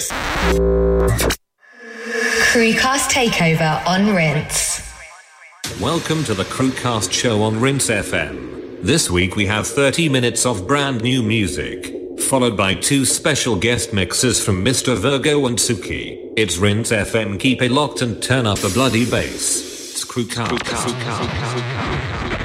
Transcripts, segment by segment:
something like this. Crucast Takeover on Rinse. Welcome to the Crucast show on Rinse FM. This week we have 30 minutes of brand new music, followed by two special guest mixes from Mr. Virgo and Tsuki. It's Rinse FM. Keep it locked and turn up the bloody bass. It's Crucast. Crucast. Crucast. Laz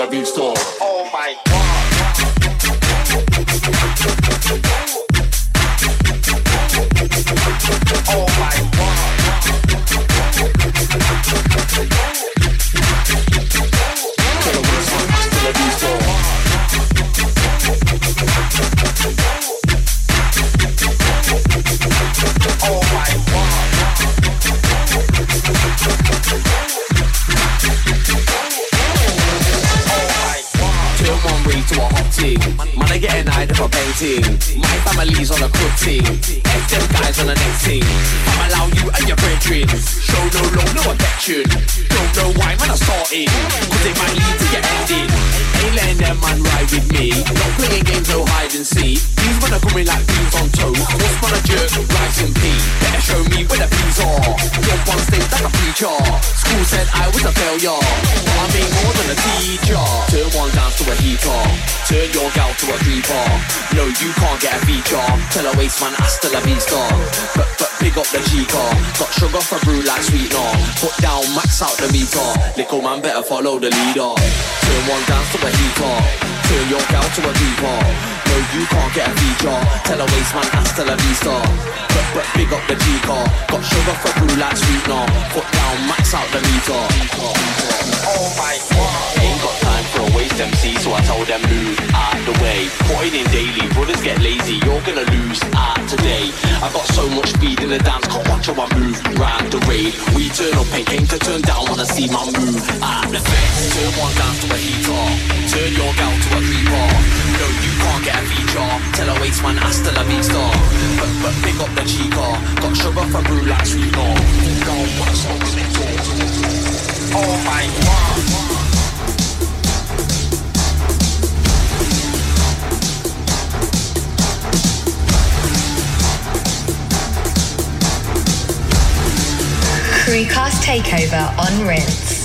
la victoire. No, you can't get a feature. Tell a waste man, I still a beast car. But, but big up the G car. Got sugar for brew like sweetener. Put down, max out the meter. Little man better follow the leader. Turn one down to a heater. Turn your gal to a beaver. No, you can't get a feature. Tell a waste man, I still a V star. But, but big up the G car. Got sugar for brew like sweetener. Put down, max out the meter. Oh my god. Ain't got waste MC, so I told them move out the way. Putting in daily, brothers get lazy, you're gonna lose out today. I got so much speed in the dance, can't watch how I move round the raid. We turn up and came to turn down when I see my move at the fence. Turn one down to a heater, turn your gal to a creeper. No, you can't get a feature, tell a waste man I still a la star. But, but pick up the chica, got sugar for brew like sweet Go, what's up, Oh my god. Crucast Takeover on Rinse.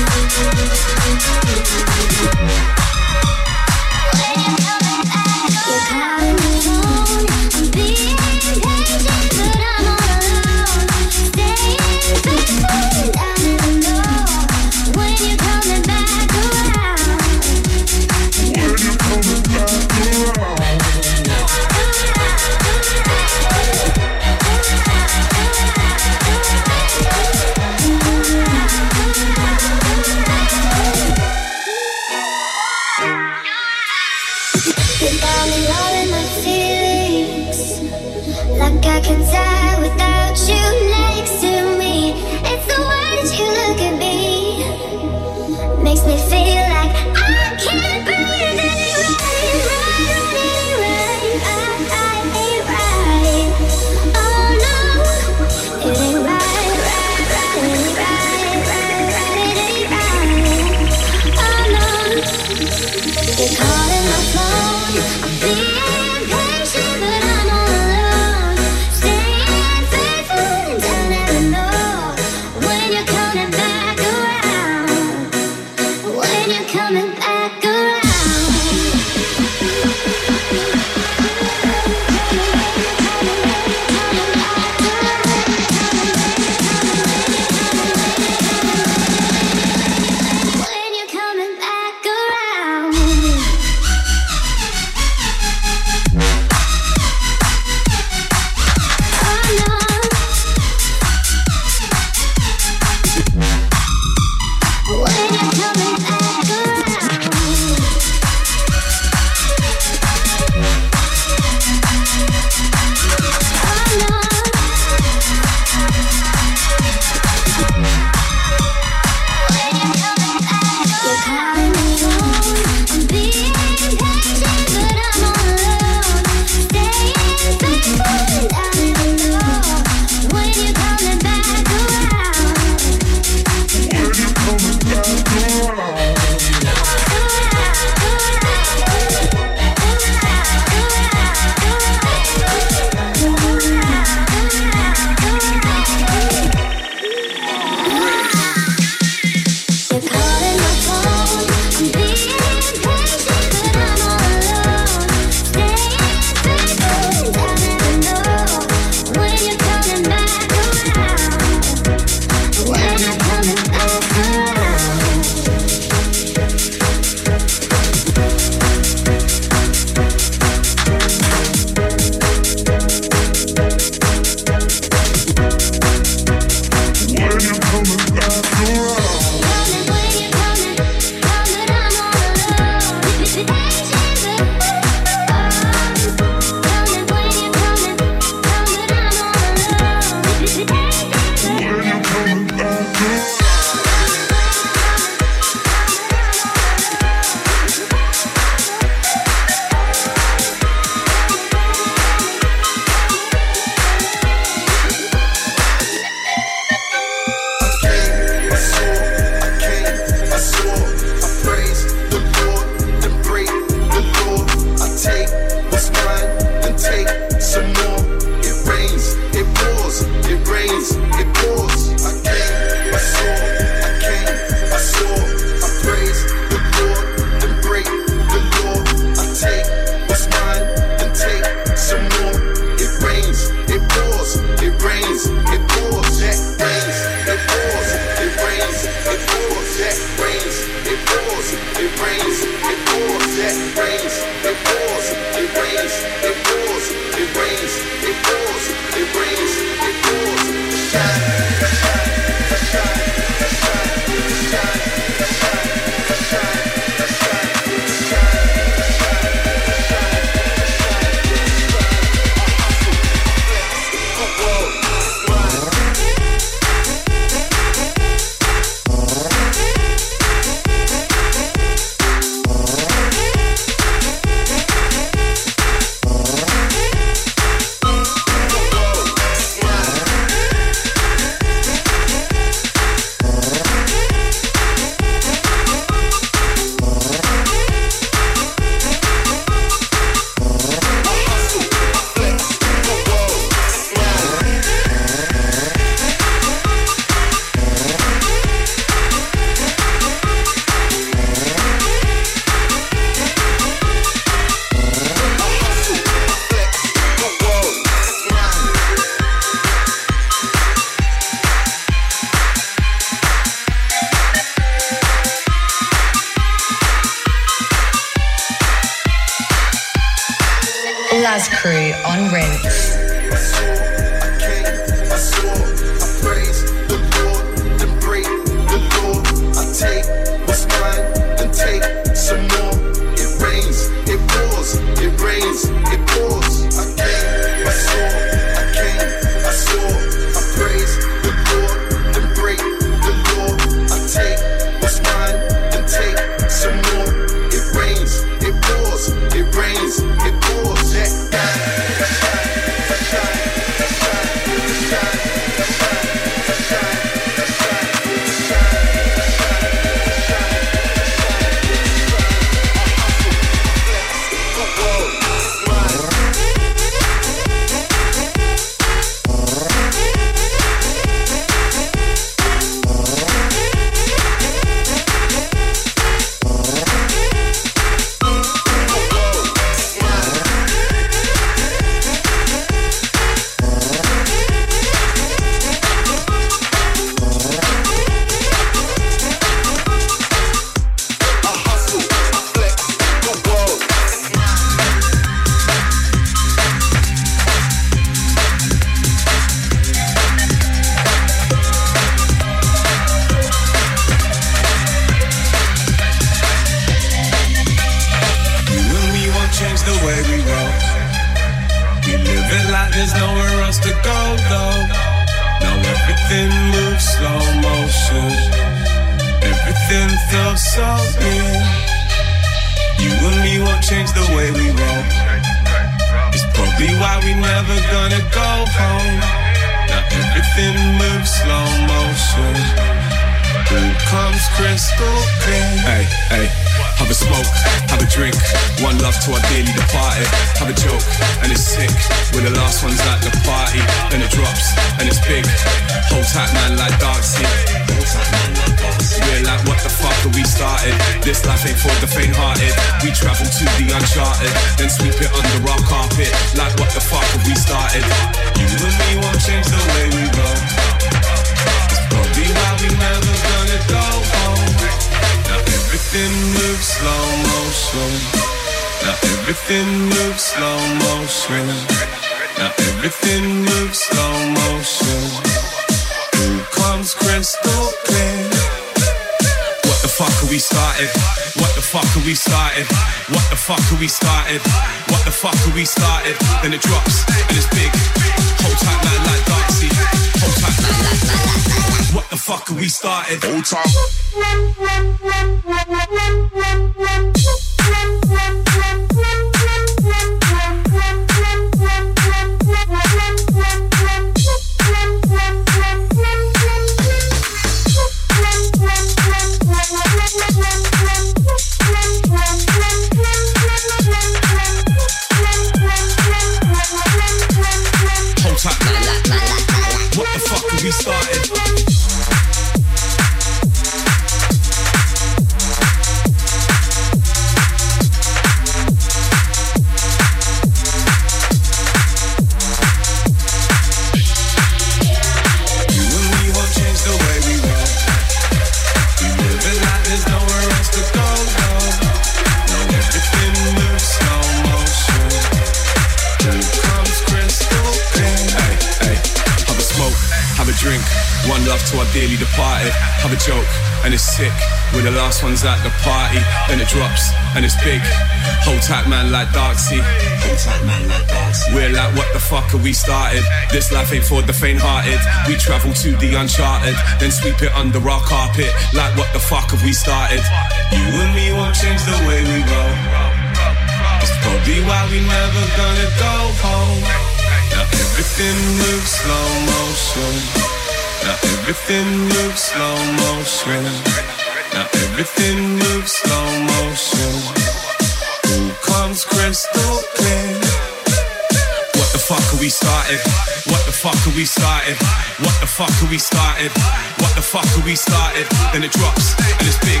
it drops, and it's big.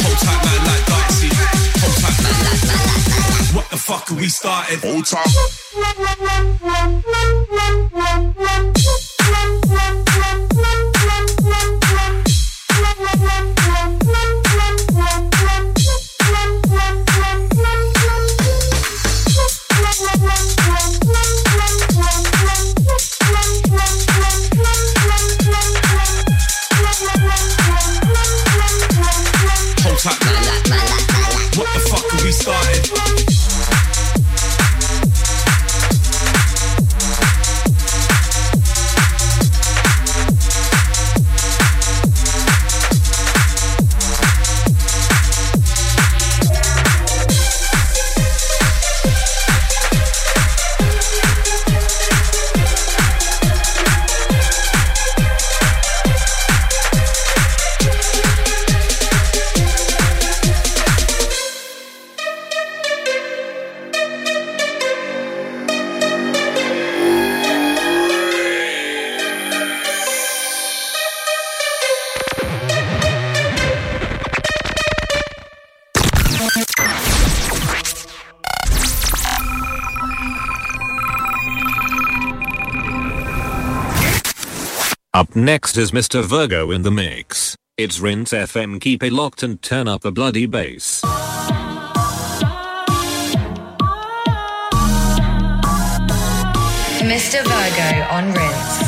Hold tight, man, like Hold tight. What the fuck are we starting? Hold tight. Next is Mr. Virgo in the mix. It's Rinse FM. Keep it locked and turn up the bloody bass. Mr. Virgo on Rinse.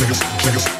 Kilos, kilos.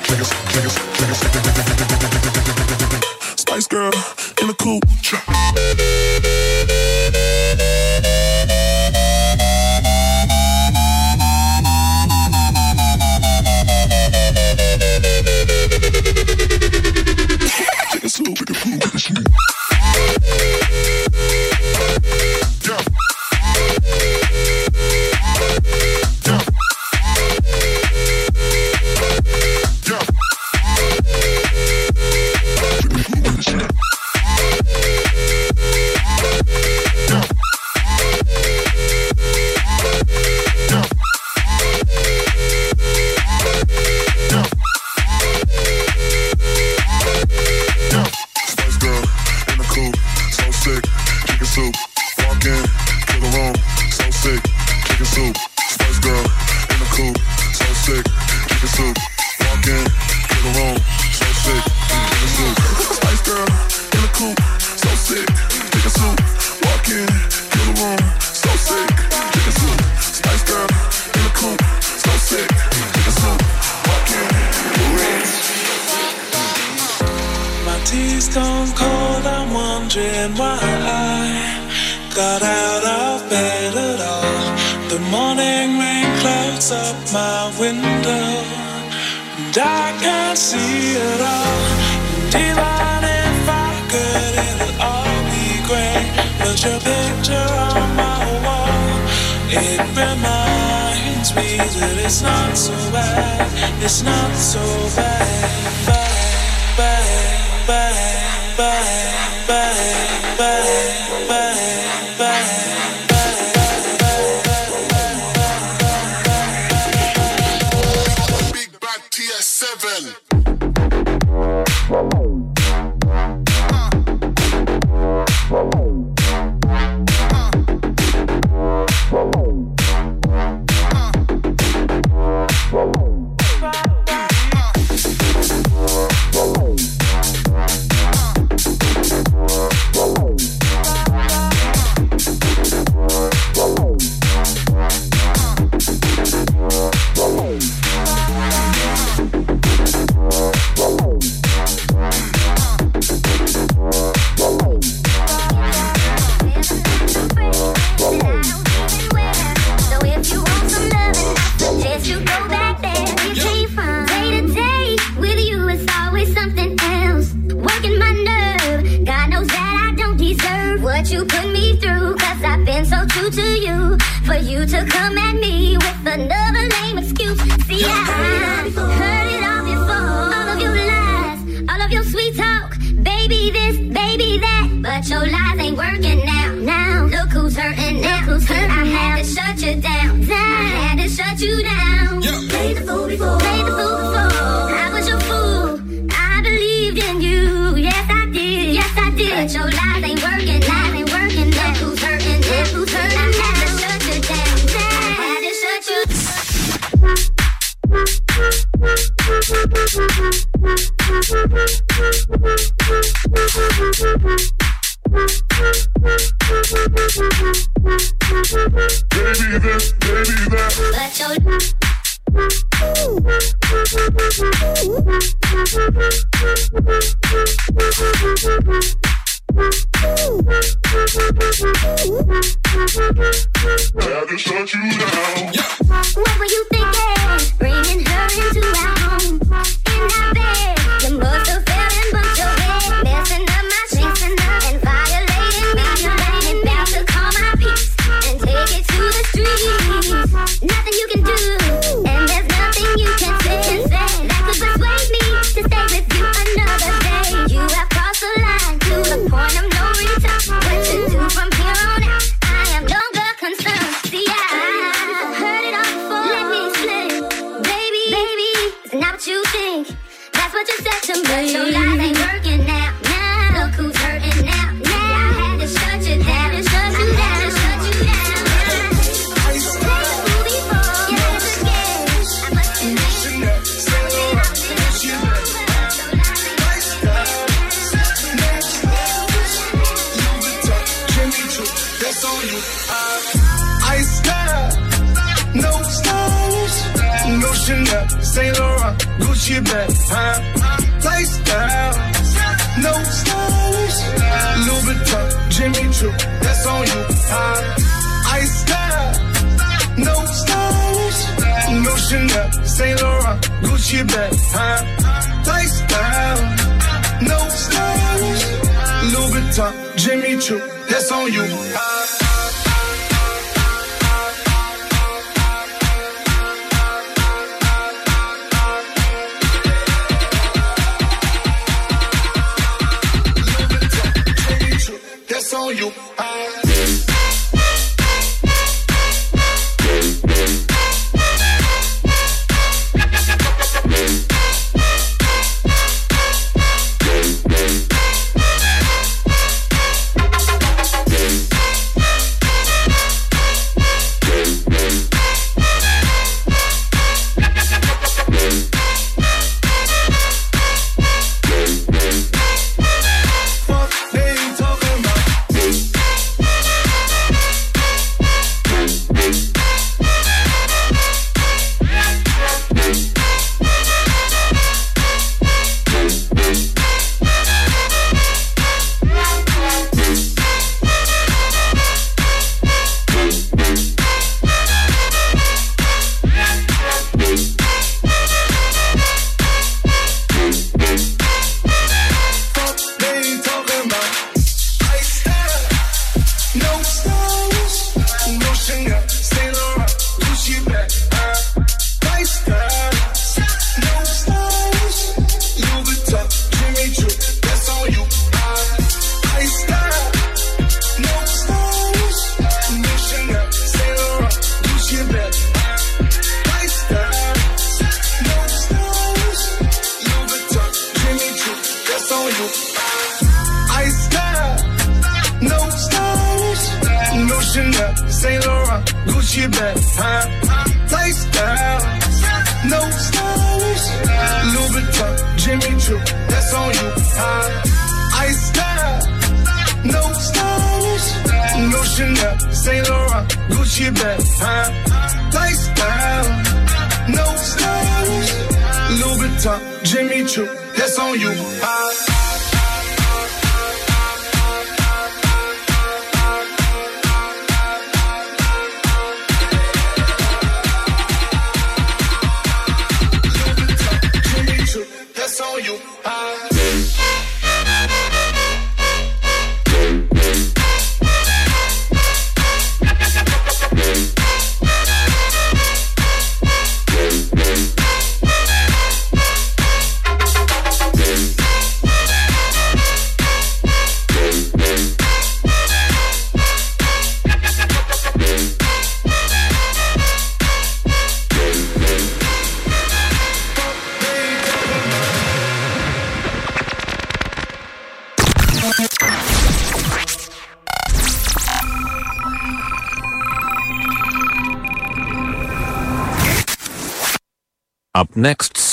to come at me with another lame excuse. See, I heard it, heard it all before. All of your lies, all of your sweet talk. Baby this, baby that. But your lies ain't working now. Now, look who's hurting now. Look who's hurting I had to shut you down. I had to shut you down.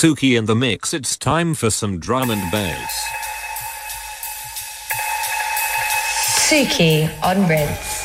Tsuki in the mix, it's time for some drum and bass. Tsuki on Rinse.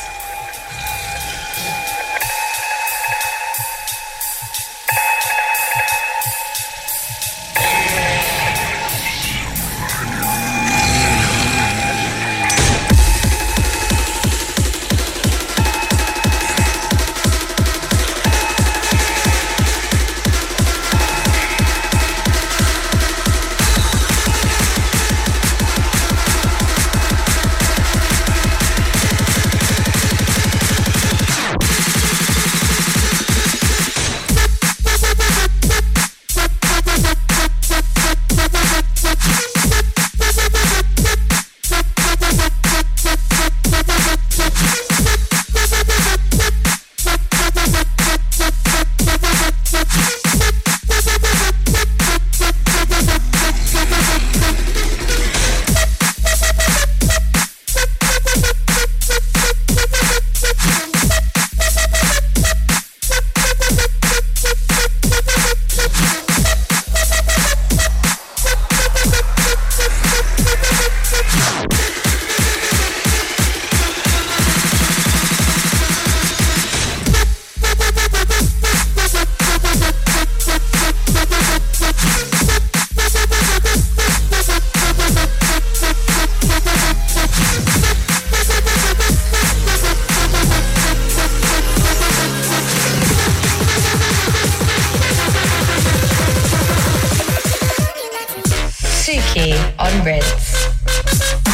Tsuki on Rinse.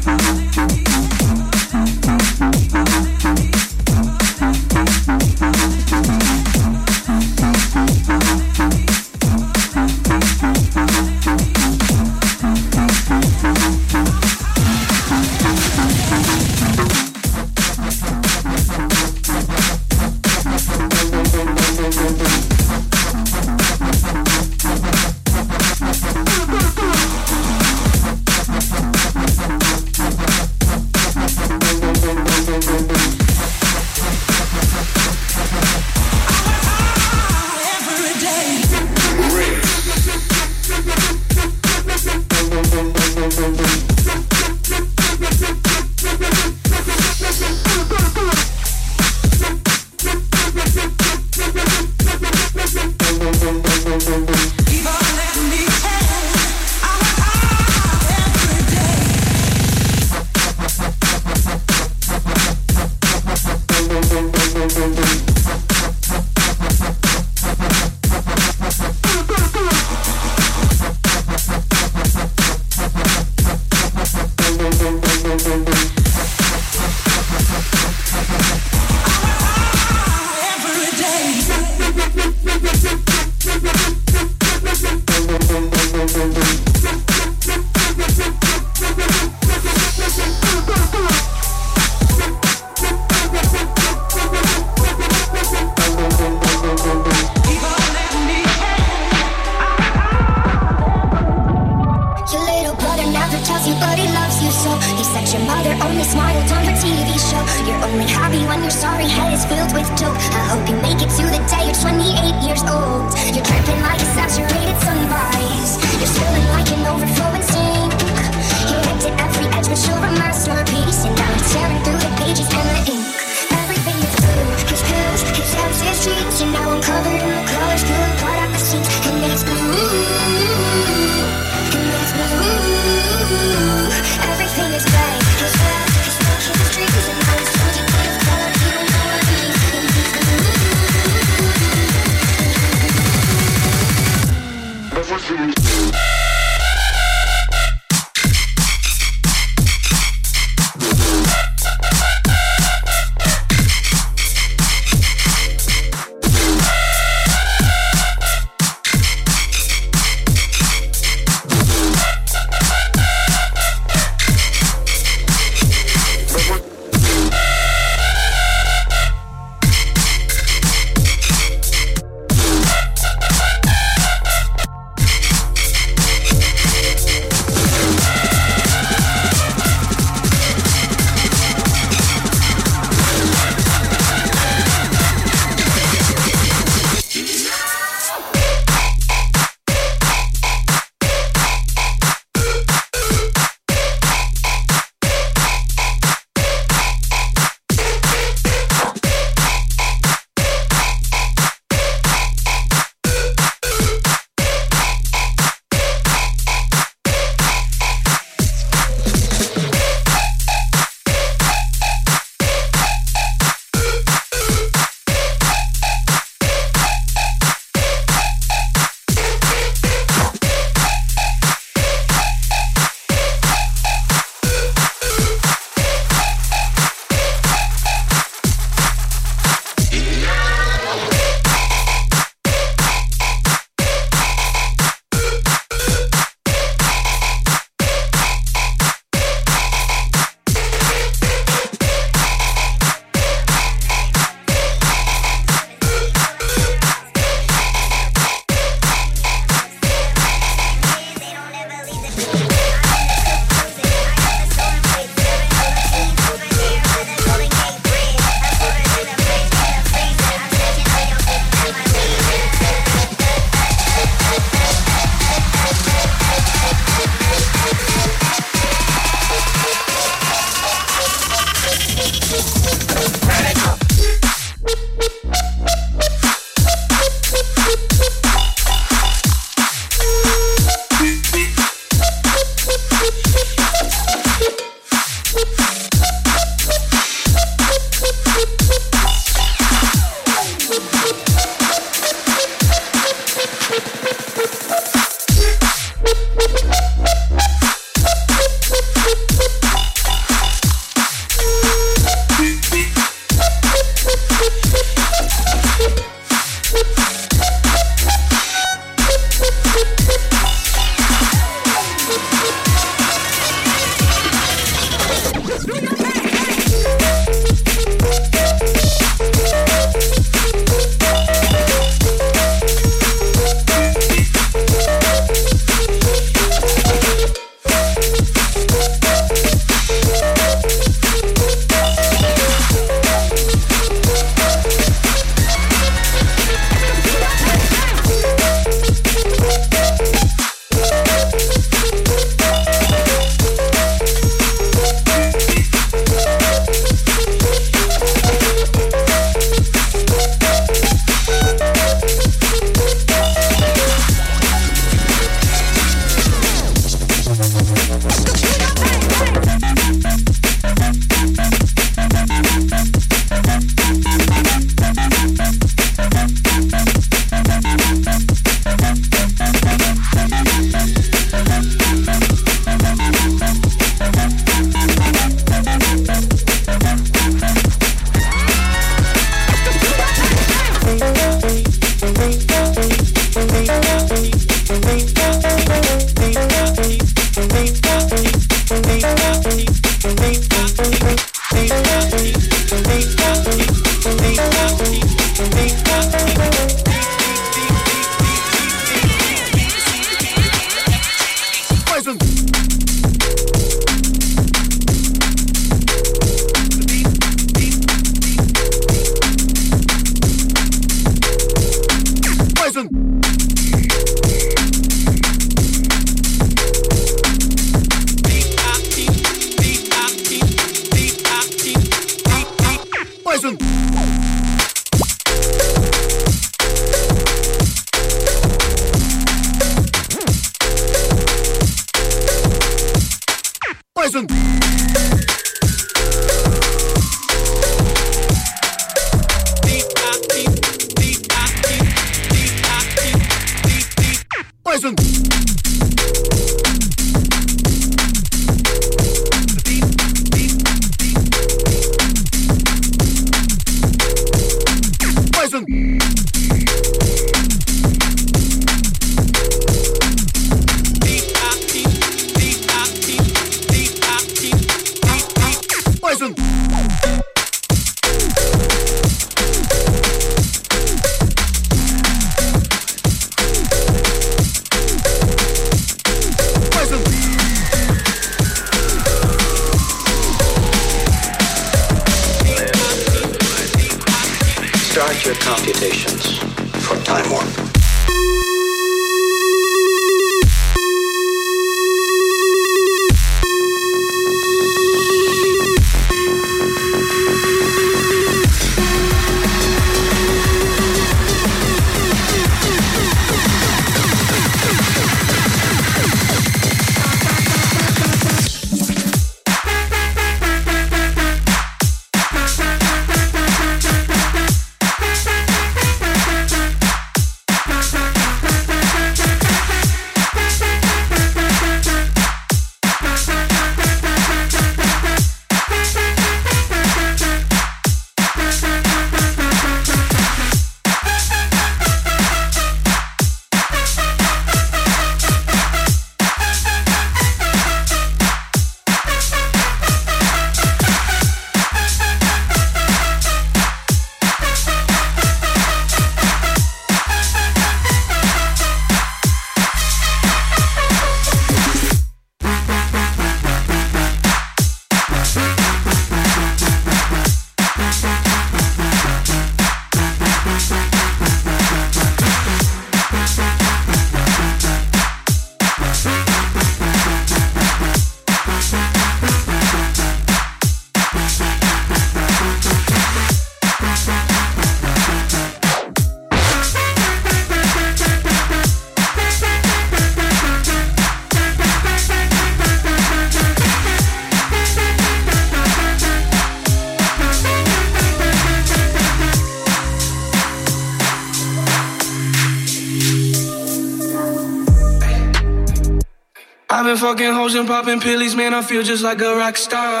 And popping pillies, man. I feel just like a rock star.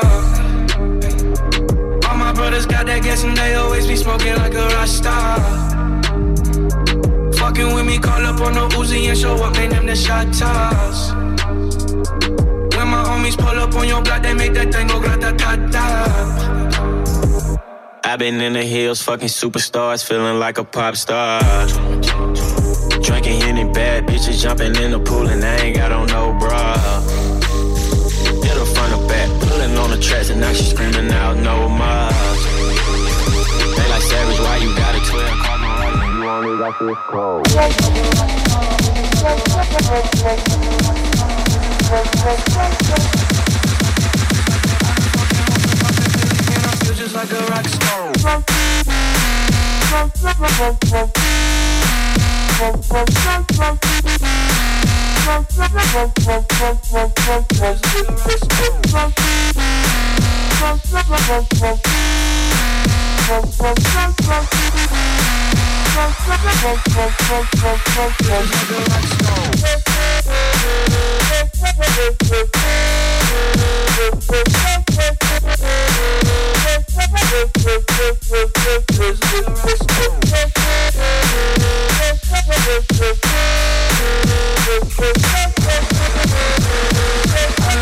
All my brothers got that gas and they always be smoking like a rock star. Fucking with me, call up on the Uzi and show up, man. Them the shot toss. When my homies pull up on your block, they make that thing go grata ta ta. I've been in the hills, fucking superstars, feeling like a pop star. Drinking any bad bitches, jumping in the pool, and I ain't got on no bra tracks and now she's screaming out no more. They like savage, why you got a 12 carbon right? You only got this cold. Just like a rock star. Let's go.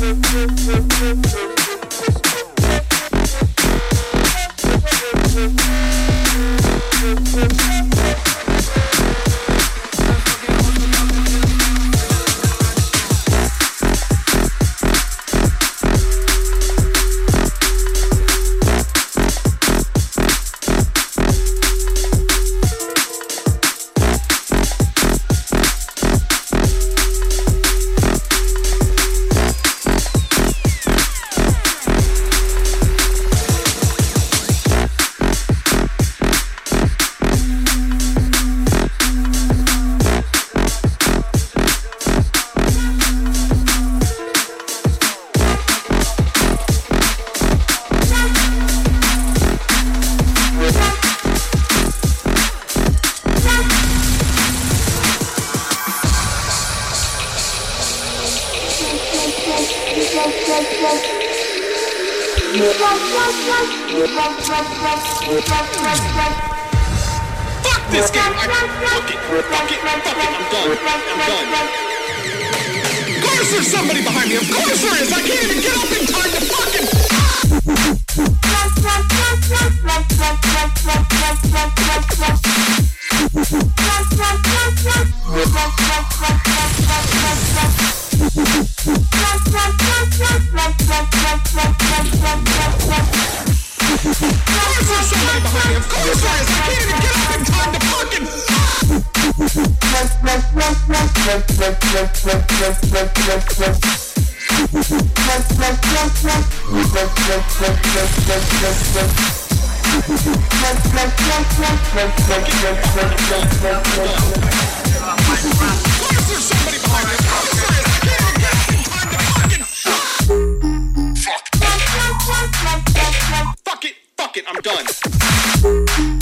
Thank you. Fuck it, fuck it, I'm done.